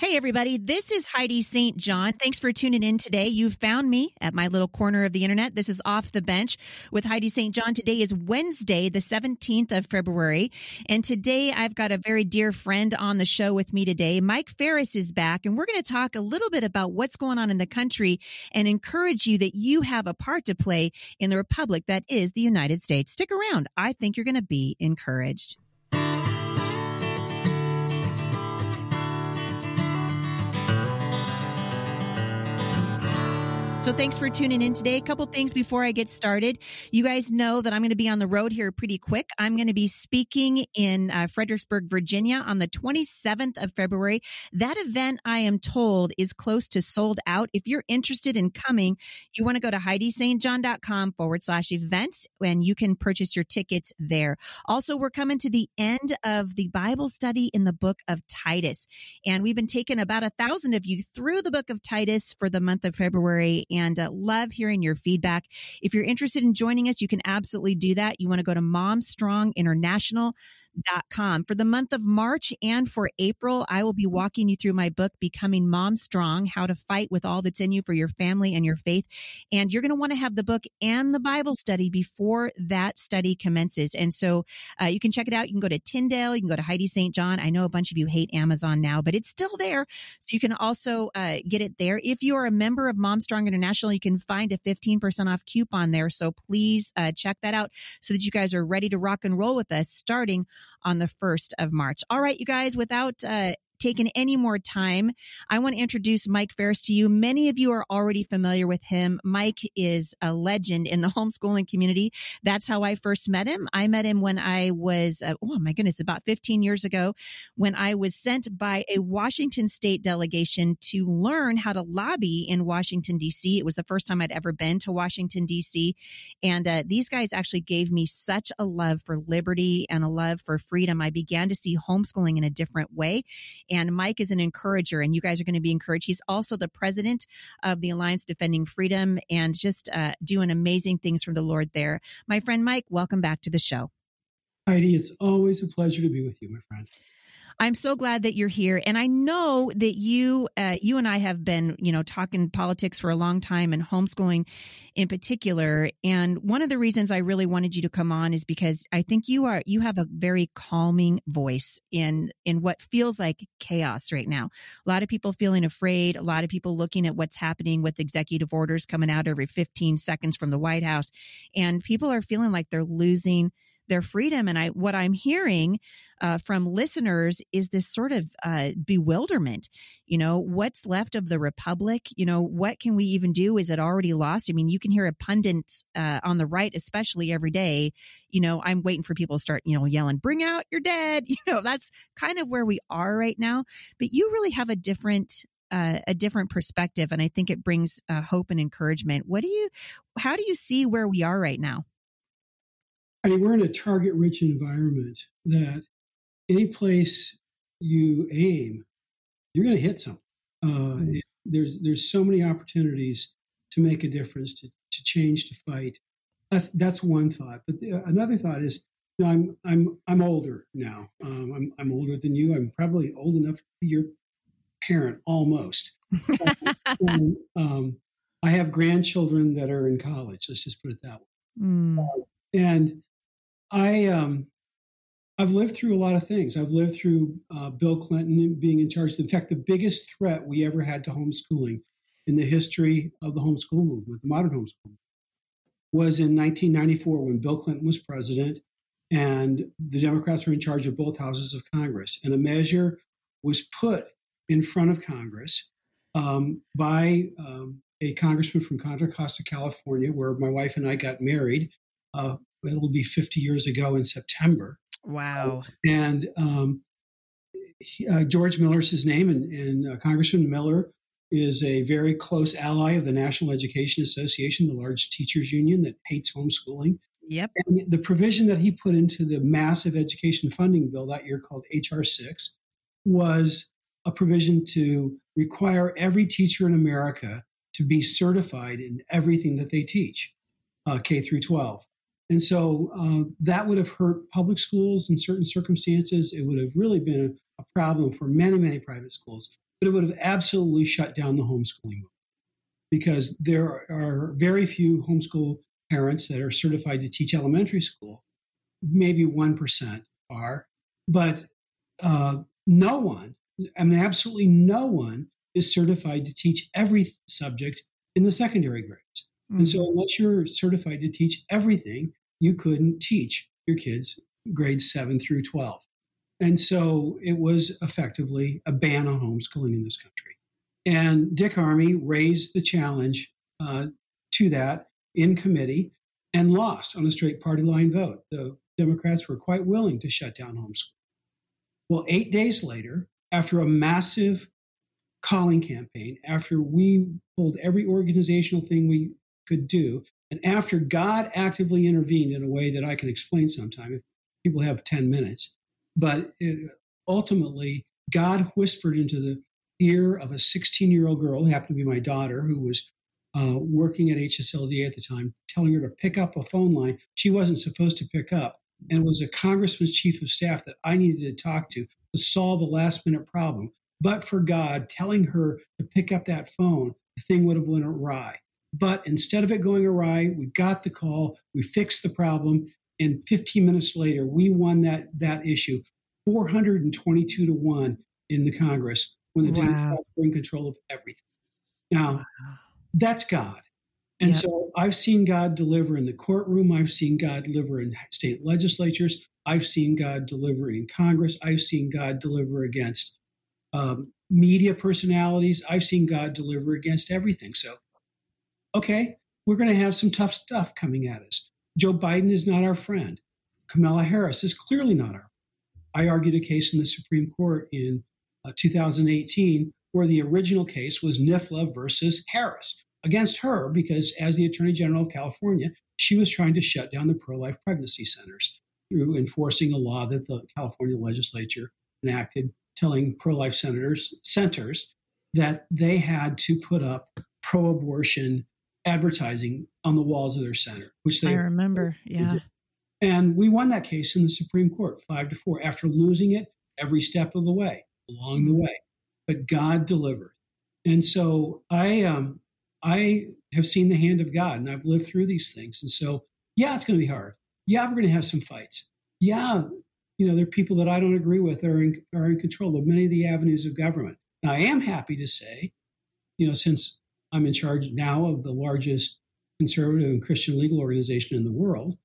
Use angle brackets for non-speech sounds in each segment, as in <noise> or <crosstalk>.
Hey, everybody. This is Heidi St. John. Thanks for tuning in today. You've found me at my little corner of the internet. This is Off the Bench with Heidi St. John. Today is Wednesday, the 17th of February. And today I've got a very dear friend on the show with me today. Mike Farris is back, and we're going to talk a little bit about what's going on in the country and encourage you that you have a part to play in the republic that is the United States. Stick around. I think you're going to be encouraged. So thanks for tuning in today. A couple things before I get started. You guys know that I'm going to be on the road here pretty quick. I'm going to be speaking in uh, Fredericksburg, Virginia on the 27th of February. That event, I am told, is close to sold out. If you're interested in coming, you want to go to HeidiSt.John.com forward slash events and you can purchase your tickets there. Also, we're coming to the end of the Bible study in the book of Titus. And we've been taking about a thousand of you through the book of Titus for the month of February and uh, love hearing your feedback. If you're interested in joining us, you can absolutely do that. You want to go to Mom Strong International com. For the month of March and for April, I will be walking you through my book, Becoming Mom Strong, How to Fight with All That's in You for Your Family and Your Faith. And you're going to want to have the book and the Bible study before that study commences. And so uh, you can check it out. You can go to Tyndale. You can go to Heidi St. John. I know a bunch of you hate Amazon now, but it's still there. So you can also uh, get it there. If you are a member of Mom Strong International, you can find a 15% off coupon there. So please uh, check that out so that you guys are ready to rock and roll with us starting on the 1st of March. All right, you guys, without uh, taken any more time, I want to introduce Mike Farris to you. Many of you are already familiar with him. Mike is a legend in the homeschooling community. That's how I first met him. I met him when I was, uh, oh my goodness, about 15 years ago, when I was sent by a Washington state delegation to learn how to lobby in Washington, D.C. It was the first time I'd ever been to Washington, D.C. And uh, these guys actually gave me such a love for liberty and a love for freedom. I began to see homeschooling in a different way and Mike is an encourager, and you guys are going to be encouraged. He's also the president of the Alliance Defending Freedom and just uh, doing amazing things for the Lord there. My friend Mike, welcome back to the show. Heidi, it's always a pleasure to be with you, my friend. I'm so glad that you're here, and I know that you, uh, you and I have been, you know, talking politics for a long time and homeschooling in particular. And one of the reasons I really wanted you to come on is because I think you are you have a very calming voice in in what feels like chaos right now. A lot of people feeling afraid. A lot of people looking at what's happening with executive orders coming out every 15 seconds from the White House, and people are feeling like they're losing their freedom. And I, what I'm hearing uh, from listeners is this sort of uh, bewilderment. You know, what's left of the republic? You know, what can we even do? Is it already lost? I mean, you can hear a pundit uh, on the right, especially every day. You know, I'm waiting for people to start, you know, yelling, "Bring out your dead!" <laughs> You know, that's kind of where we are right now. But you really have a different uh, a different perspective, and I think it brings uh, hope and encouragement. What do you? How do you see where we are right now? I mean, we're in a target rich environment that any place you aim, you're going to hit some. Uh, mm-hmm. There's there's so many opportunities to make a difference, to, to change, to fight. That's that's one thought. But the, another thought is, you know, I'm I'm I'm older now. Um, I'm I'm older than you. I'm probably old enough to be your parent almost. <laughs> and, um, I have grandchildren that are in college. Let's just put it that way. Mm. Uh, and I um, I've lived through a lot of things. I've lived through uh, Bill Clinton being in charge. In fact, the biggest threat we ever had to homeschooling in the history of the homeschool movement, the modern homeschool, was in 1994 when Bill Clinton was president and the Democrats were in charge of both houses of Congress. And a measure was put in front of Congress um, by um, a congressman from Contra Costa, California, where my wife and I got married. Uh, it'll be 50 years ago in September. Wow. and um, he, uh, George Miller's his name, and, and uh, Congressman Miller is a very close ally of the National Education Association, the large teachers union that hates homeschooling. Yep. And the provision that he put into the massive education funding bill that year called H.R. 6 was a provision to require every teacher in America to be certified in everything that they teach, uh, K through 12. And so uh, that would have hurt public schools in certain circumstances. It would have really been a, a, problem for many, many private schools. but it would have absolutely shut down the homeschooling movement because there are very few homeschool parents that are certified to teach elementary school. Maybe 1% are, but uh, no one, I mean, absolutely no one is certified to teach every subject in the secondary grades. And so, mm. unless you're certified to teach everything, you couldn't teach your kids grades 7 through 12. And so it was effectively a ban on homeschooling in this country. And Dick Armey raised the challenge uh, to that in committee and lost on a straight party line vote. The Democrats were quite willing to shut down homeschooling. Well, eight days later, after a massive calling campaign, after we pulled every organizational thing we could do, and after God actively intervened in a way that I can explain sometime if people have 10 minutes, but it, ultimately, God whispered into the ear of a 16 year old girl, who happened to be my daughter, who was uh, working at HSLDA at the time, telling her to pick up a phone line she wasn't supposed to pick up, and was a congressman's chief of staff that I needed to talk to to solve a last minute problem. But for God telling her to pick up that phone, the thing would have went awry. But instead of it going awry, we got the call, we fixed the problem, and 15 minutes later, we won that that issue, 422 to one in the Congress when the wow. Democrats were in control of everything. Now, that's God. And yep. so I've seen God deliver in the courtroom. I've seen God deliver in state legislatures. I've seen God deliver in Congress. I've seen God deliver against um, media personalities. I've seen God deliver against everything. So, okay, we're going to have some tough stuff coming at us. Joe Biden is not our friend. Kamala Harris is clearly not our. I argued a case in the Supreme Court in uh, 2018 where the original case was NIFLA versus Harris against her because, as the Attorney General of California, she was trying to shut down the pro life pregnancy centers through enforcing a law that the California legislature enacted telling pro life senators centers that they had to put up pro abortion advertising on the walls of their center, which they I remember, yeah. Did. And we won that case in the Supreme Court, five to four, after losing it every step of the way, along the way. But God delivered, and so I, um, I have seen the hand of God, and I've lived through these things. And so, yeah, it's going to be hard. Yeah, we're going to have some fights. Yeah, you know, there are people that I don't agree with are in, are in control of many of the avenues of government. Now, I am happy to say, you know, since I'm in charge now of the largest conservative and Christian legal organization in the world,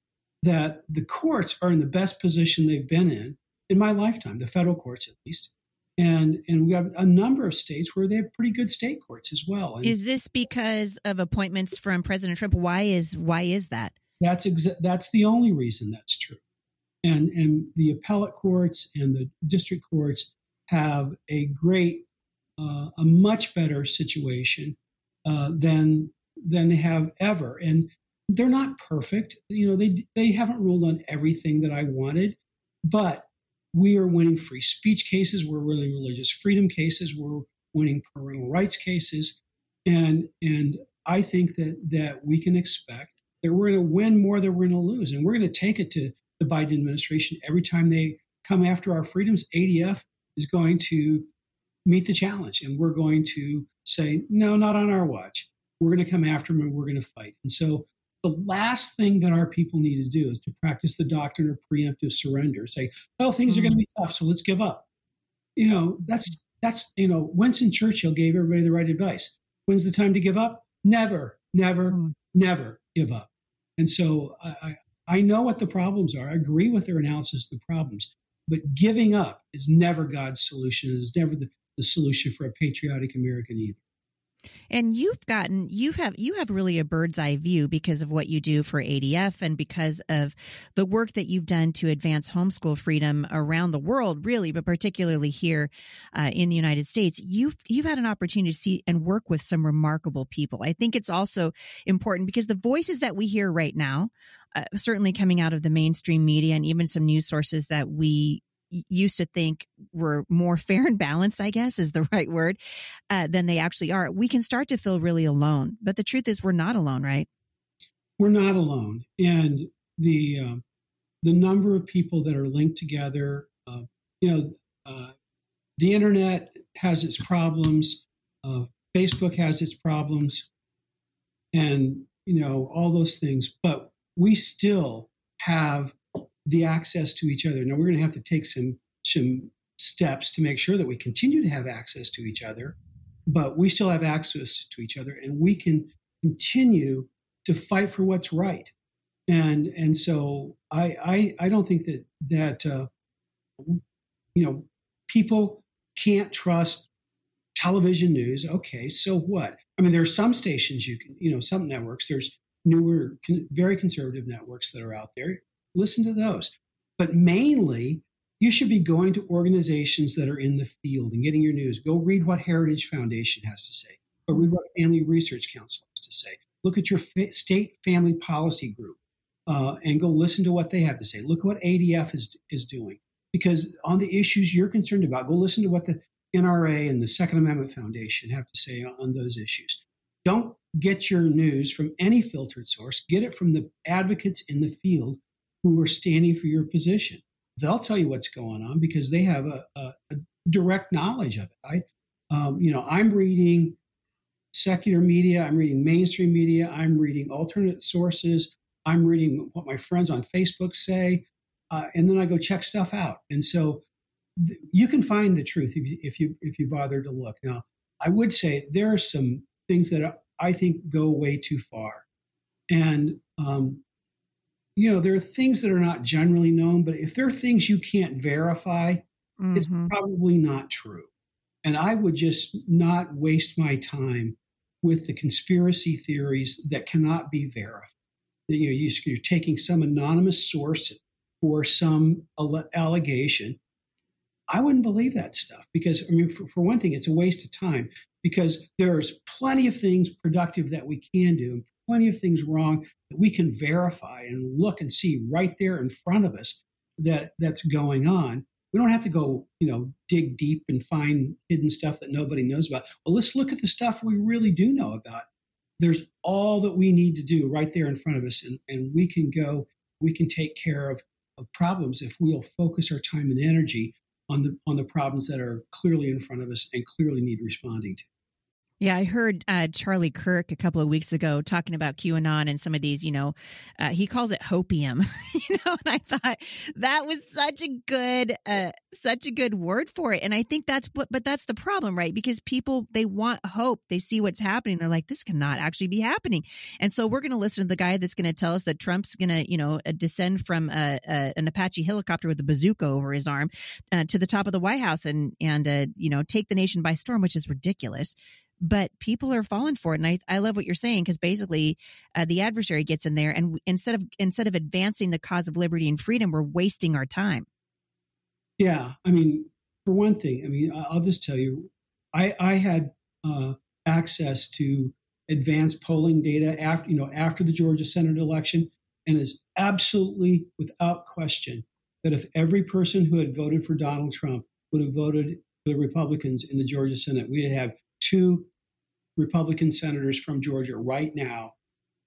that the courts are in the best position they've been in in my lifetime, the federal courts at least. And and we have a number of states where they have pretty good state courts as well. And is this because of appointments from President Trump? Why is why is that? That's exa- that's the only reason that's true. And and the appellate courts and the district courts have a great, uh, a much better situation uh, than than they have ever. And they're not perfect. You know, they they haven't ruled on everything that I wanted, but we are winning free speech cases. We're winning religious freedom cases. We're winning parental rights cases, and and I think that that we can expect that we're going to win more than we're going to lose, and we're going to take it to the Biden administration every time they come after our freedoms. ADF is going to meet the challenge, and we're going to say, no, not on our watch. We're going to come after them and we're going to fight. And so the last thing that our people need to do is to practice the doctrine of preemptive surrender. Say, well, things are going to be tough, so let's give up. You know, that's that's you know, Winston Churchill gave everybody the right advice. When's the time to give up? Never, never, mm. never give up. And so I, I know what the problems are. I agree with their analysis of the problems, but giving up is never God's solution. It is never the, the solution for a patriotic American either. And you've gotten you have you have really a bird's eye view because of what you do for ADF and because of the work that you've done to advance homeschool freedom around the world, really, but particularly here uh, in the United States. You've you've had an opportunity to see and work with some remarkable people. I think it's also important because the voices that we hear right now, uh, certainly coming out of the mainstream media and even some news sources that we used to think were more <laughs> fair and balanced, I guess is the right word, uh, than they actually are, we can start to feel really alone. But the truth is, we're not alone, right? We're not alone, and the uh, the number of people that are linked together, uh, you know, uh, the internet has its problems, uh, Facebook has its problems, and you know all those things. But we still have the access to each other. Now we're going to have to take some some steps to make sure that we continue to have access to each other, but we still have access to each other, and we can continue to fight for what's right. And and so I I, I don't think that that uh, you know people can't trust television news. Okay, so what? I mean, there are some stations you can, you know, some networks. There's newer, very conservative networks that are out there. Listen to those. But mainly, you should be going to organizations that are in the field and getting your news. Go read what Heritage Foundation has to say. Go read what Family Research Council has to say. Look at your fa- state family policy group uh, and go listen to what they have to say. Look at what ADF is is doing because on the issues you're concerned about, go listen to what the NRA and the Second Amendment Foundation have to say on those issues. Don't get your news from any filtered source. Get it from the advocates in the field who are standing for your position. They'll tell you what's going on because they have a, a, a direct knowledge of it. I, um, you know, I'm reading secular media, I'm reading mainstream media, I'm reading alternate sources, I'm reading what my friends on Facebook say, uh, and then I go check stuff out. And so th- you can find the truth if you, if you if you bother to look. Now, I would say there are some things that I think go way too far, and um, you know there are things that are not generally known, but if there are things you can't verify, mm-hmm. it's probably not true. And I would just not waste my time with the conspiracy theories that cannot be verified. You know, you're taking some anonymous source for some allegation. I wouldn't believe that stuff because, I mean, for, for one thing, it's a waste of time because there's plenty of things productive that we can do, and plenty of things wrong that we can verify and look and see right there in front of us that that's going on. We don't have to go, you know, dig deep and find hidden stuff that nobody knows about. Well, let's look at the stuff we really do know about. There's all that we need to do right there in front of us, and, and we can go, we can take care of of problems if we'll focus our time and energy on the on the problems that are clearly in front of us and clearly need responding to. Yeah, I heard uh, Charlie Kirk a couple of weeks ago talking about QAnon and some of these, you know, uh, he calls it hopium, <laughs> you know, and I thought that was such a good, uh, such a good word for it. And I think that's what, but that's the problem, right? Because people, they want hope. They see what's happening. They're like, this cannot actually be happening. And so we're going to listen to the guy that's going to tell us that Trump's going to, you know, uh, descend from a, a, an Apache helicopter with a bazooka over his arm uh, to the top of the White House and, and, uh, you know, take the nation by storm, which is ridiculous but people are falling for it. And I, I love what you're saying because basically uh, the adversary gets in there, and instead of instead of advancing the cause of liberty and freedom, we're wasting our time. Yeah, I mean, for one thing, I mean, I'll just tell you, I I had uh, access to advanced polling data after you know after the Georgia Senate election, and is absolutely without question that if every person who had voted for Donald Trump would have voted for the Republicans in the Georgia Senate, we'd have two Republican senators from Georgia right now.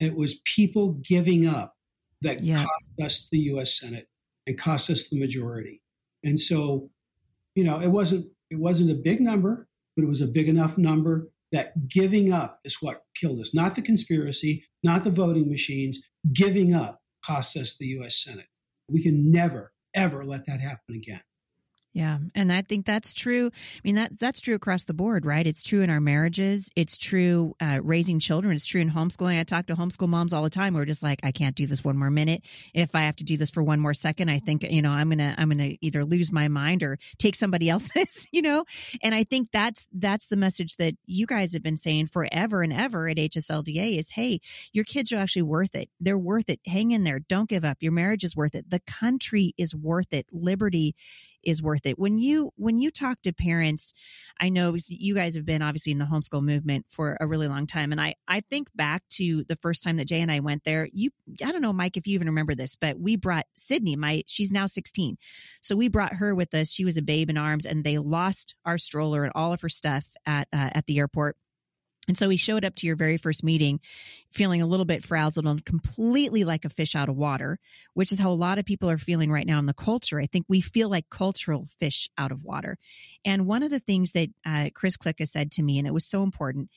It was people giving up that yeah. cost us the U.S. Senate and cost us the majority. And so, you know, it wasn't it wasn't a big number, but it was a big enough number that giving up is what killed us. Not the conspiracy, not the voting machines. Giving up cost us the U.S. Senate. We can never ever let that happen again. Yeah, and I think that's true. I mean that that's true across the board, right? It's true in our marriages. It's true uh, raising children. It's true in homeschooling. I talk to homeschool moms all the time. We're just like, I can't do this one more minute. If I have to do this for one more second, I think you know I'm gonna I'm gonna either lose my mind or take somebody <laughs> else's. You know, and I think that's that's the message that you guys have been saying forever and ever at HSLDA is, hey, your kids are actually worth it. They're worth it. Hang in there. Don't give up. Your marriage is worth it. The country is worth it. Liberty is worth it. When you when you talk to parents, I know you guys have been obviously in the homeschool movement for a really long time, and I I think back to the first time that Jay and I went there. You I don't know, Mike, if you even remember this, but we brought Sydney. My she's now sixteen, so we brought her with us. She was a babe in arms, and they lost our stroller and all of her stuff at uh, at the airport And so he showed up to your very first meeting feeling a little bit frazzled and completely like a fish out of water, which is how a lot of people are feeling right now in the culture. I think we feel like cultural fish out of water. And one of the things that uh, Chris Klicka said to me, and it was so important,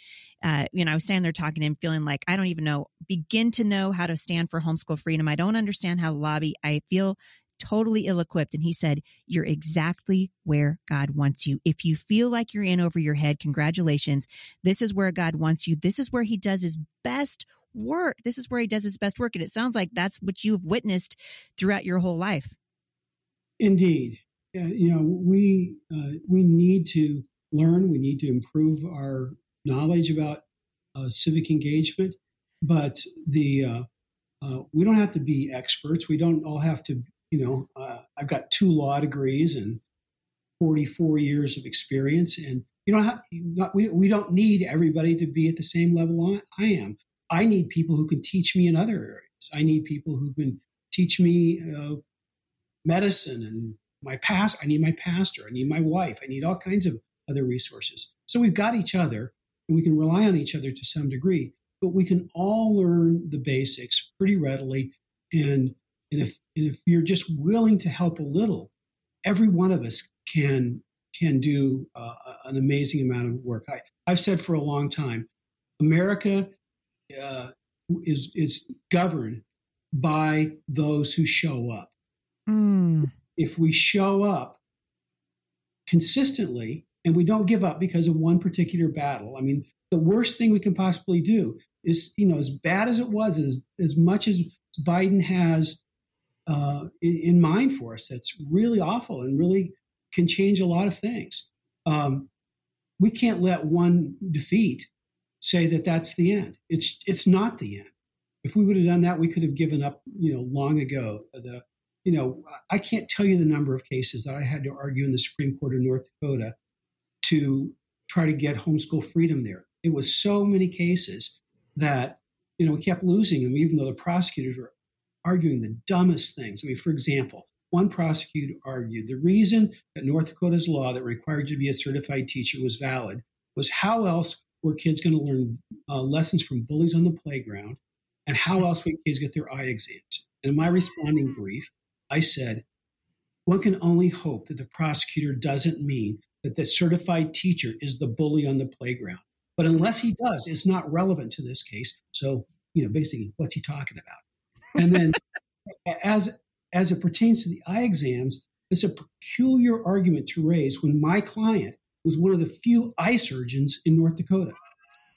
uh, you know, I was standing there talking to him, feeling like I don't even know, begin to know how to stand for homeschool freedom. I don't understand how to lobby. I feel totally ill equipped. And he said, You're exactly where God wants you. If you feel like you're in over your head, congratulations. This is where God wants you. This is where he does his best work. This is where he does his best work. And it sounds like that's what you've witnessed throughout your whole life. Indeed. Uh, you know, we, uh, we need to learn, we need to improve our knowledge about uh, civic engagement, but the, uh, uh, we don't have to be experts. We don't all have to you know, uh, I've got two law degrees and 44 years of experience, and you know, we we don't need everybody to be at the same level I, I am. I need people who can teach me in other areas. I need people who can teach me uh, medicine and my past. I need my pastor. I need my wife. I need all kinds of other resources. So we've got each other, and we can rely on each other to some degree. But we can all learn the basics pretty readily, and and if, and if you're just willing to help a little, every one of us can can do uh, an amazing amount of work. I, I've said for a long time, America uh, is is governed by those who show up. Mm. If we show up consistently and we don't give up because of one particular battle, I mean, the worst thing we can possibly do is, you know, as bad as it was, as as much as Biden has uh, in, in, mind for us that's really awful and really can change a lot of things. Um, we can't let one defeat say that that's the end. It's it's not the end. If we would have done that, we could have given up, you know, long ago. The you know, I can't tell you the number of cases that I had to argue in the Supreme Court of North Dakota to try to get homeschool freedom there. It was so many cases that you know we kept losing them, even though the prosecutors were arguing the dumbest things. I mean, for example, one prosecutor argued the reason that North Dakota's law that required you to be a certified teacher was valid was how else were kids going to learn uh, lessons from bullies on the playground, and how else would kids get their eye exams? And in my responding brief, I said, one can only hope that the prosecutor doesn't mean that the certified teacher is the bully on the playground. But unless he does, it's not relevant to this case. So, you know, basically, what's he talking about? And then as as it pertains to the eye exams, it's a peculiar argument to raise when my client was one of the few eye surgeons in North Dakota.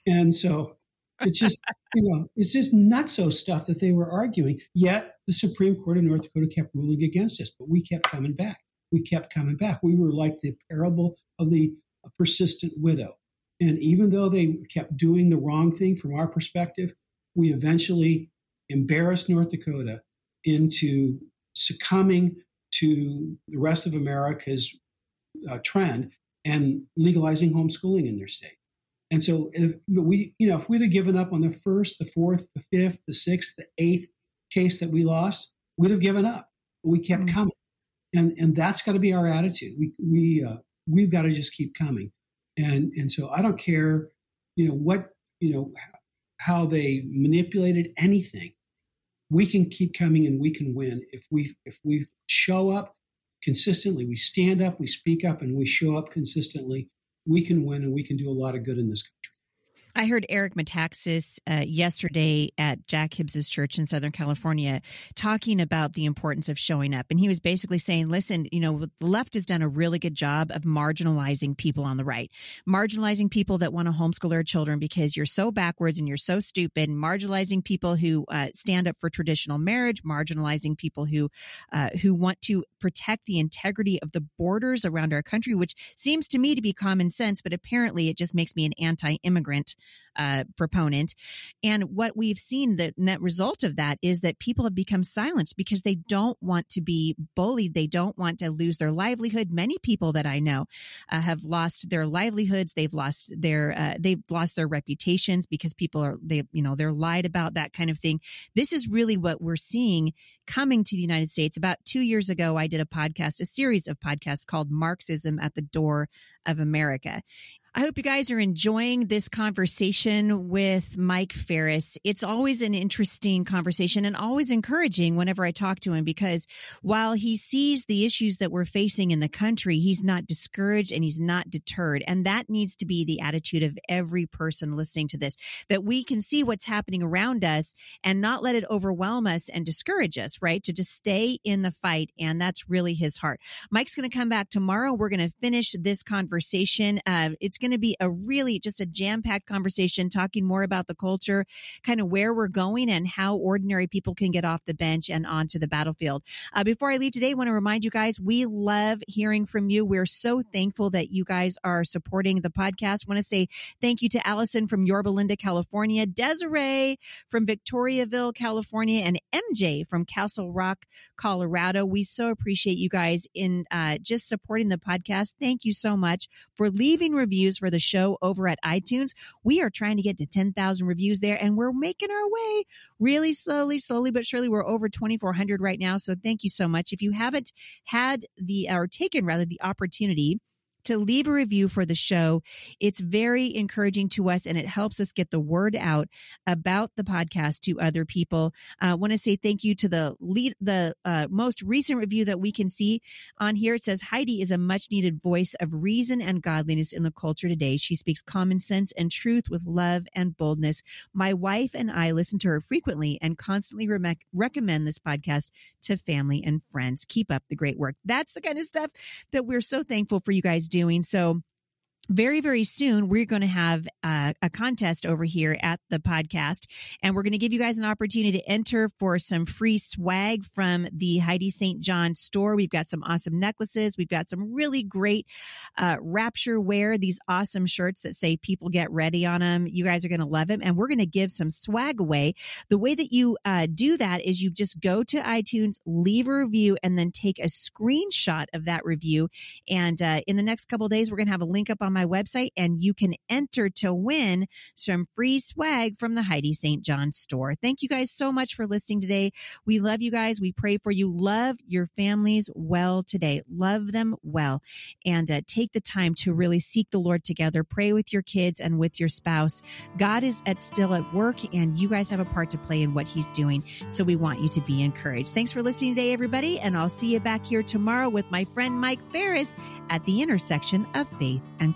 And so it's just, <laughs> you know, it's just nutso stuff that they were arguing. Yet the Supreme Court of North Dakota kept ruling against us, but we kept coming back. We kept coming back. We were like the parable of the persistent widow. And even though they kept doing the wrong thing from our perspective, we eventually embarrassed North Dakota into succumbing to the rest of America's uh, trend and legalizing homeschooling in their state. And so, if we, you know, if we'd have given up on the first, the fourth, the fifth, the sixth, the eighth case that we lost, we'd have given up. But we kept mm-hmm. coming, and and that's got to be our attitude. We we uh, we've got to just keep coming, and and so I don't care, you know, what you know how they manipulated anything. We can keep coming and we can win if we if we show up consistently. We stand up, we speak up, and we show up consistently. We can win and we can do a lot of good in this country. I heard Eric Metaxas uh, yesterday at Jack Hibbs's church in Southern California talking about the importance of showing up. And he was basically saying, listen, you know, the left has done a really good job of marginalizing people on the right, marginalizing people that want to homeschool their children because you're so backwards and you're so stupid, marginalizing people who uh, stand up for traditional marriage, marginalizing people who, uh, who want to protect the integrity of the borders around our country, which seems to me to be common sense, but apparently it just makes me an anti immigrant uh, proponent. And what we've seen, the net result of that is that people have become silenced because they don't want to be bullied. They don't want to lose their livelihood. Many people that I know uh, have lost their livelihoods. They've lost their, uh, they've lost their reputations because people are, they, you know, they're lied about that kind of thing. This is really what we're seeing coming to the United States. About two years ago, I did a podcast, a series of podcasts called Marxism at the Door of America. I hope you guys are enjoying this conversation with Mike Farris. It's always an interesting conversation and always encouraging whenever I talk to him because while he sees the issues that we're facing in the country, he's not discouraged and he's not deterred. And that needs to be the attitude of every person listening to this, that we can see what's happening around us and not let it overwhelm us and discourage us, right? To just stay in the fight. And that's really his heart. Mike's going to come back tomorrow. We're going to finish this conversation. Uh, it's going to be a really just a jam packed conversation talking more about the culture, kind of where we're going and how ordinary people can get off the bench and onto the battlefield. Uh, before I leave today, I want to remind you guys we love hearing from you. We're so thankful that you guys are supporting the podcast. Want to say thank you to Allison from Yorba Linda, California, Desiree from Victoriaville, California, and MJ from Castle Rock, Colorado. We so appreciate you guys in uh, just supporting the podcast. Thank you so much for leaving reviews for the show over at iTunes. We are trying to get to 10,000 reviews there and we're making our way really slowly, slowly but surely. We're over 2,400 right now. So thank you so much. If you haven't had the, or taken rather the opportunity to leave a review for the show. It's very encouraging to us and it helps us get the word out about the podcast to other people. I uh, want to say thank you to the lead, the uh, most recent review that we can see on here. It says Heidi is a much needed voice of reason and godliness in the culture today. She speaks common sense and truth with love and boldness. My wife and I listen to her frequently and constantly re- recommend this podcast to family and friends. Keep up the great work. That's the kind of stuff that we're so thankful for you guys doing. So very, very soon, we're going to have uh, a contest over here at the podcast, and we're going to give you guys an opportunity to enter for some free swag from the Heidi St. John store. We've got some awesome necklaces. We've got some really great uh, rapture wear, these awesome shirts that say people get ready on them. You guys are going to love them, and we're going to give some swag away. The way that you uh, do that is you just go to iTunes, leave a review, and then take a screenshot of that review. And uh, in the next couple days, we're going to have a link up on my website and you can enter to win some free swag from the Heidi St. John store. Thank you guys so much for listening today. We love you guys. We pray for you. Love your families well today. Love them well and uh, take the time to really seek the Lord together. Pray with your kids and with your spouse. God is at still at work and you guys have a part to play in what he's doing. So we want you to be encouraged. Thanks for listening today, everybody. And I'll see you back here tomorrow with my friend Mike Farris at the intersection of faith and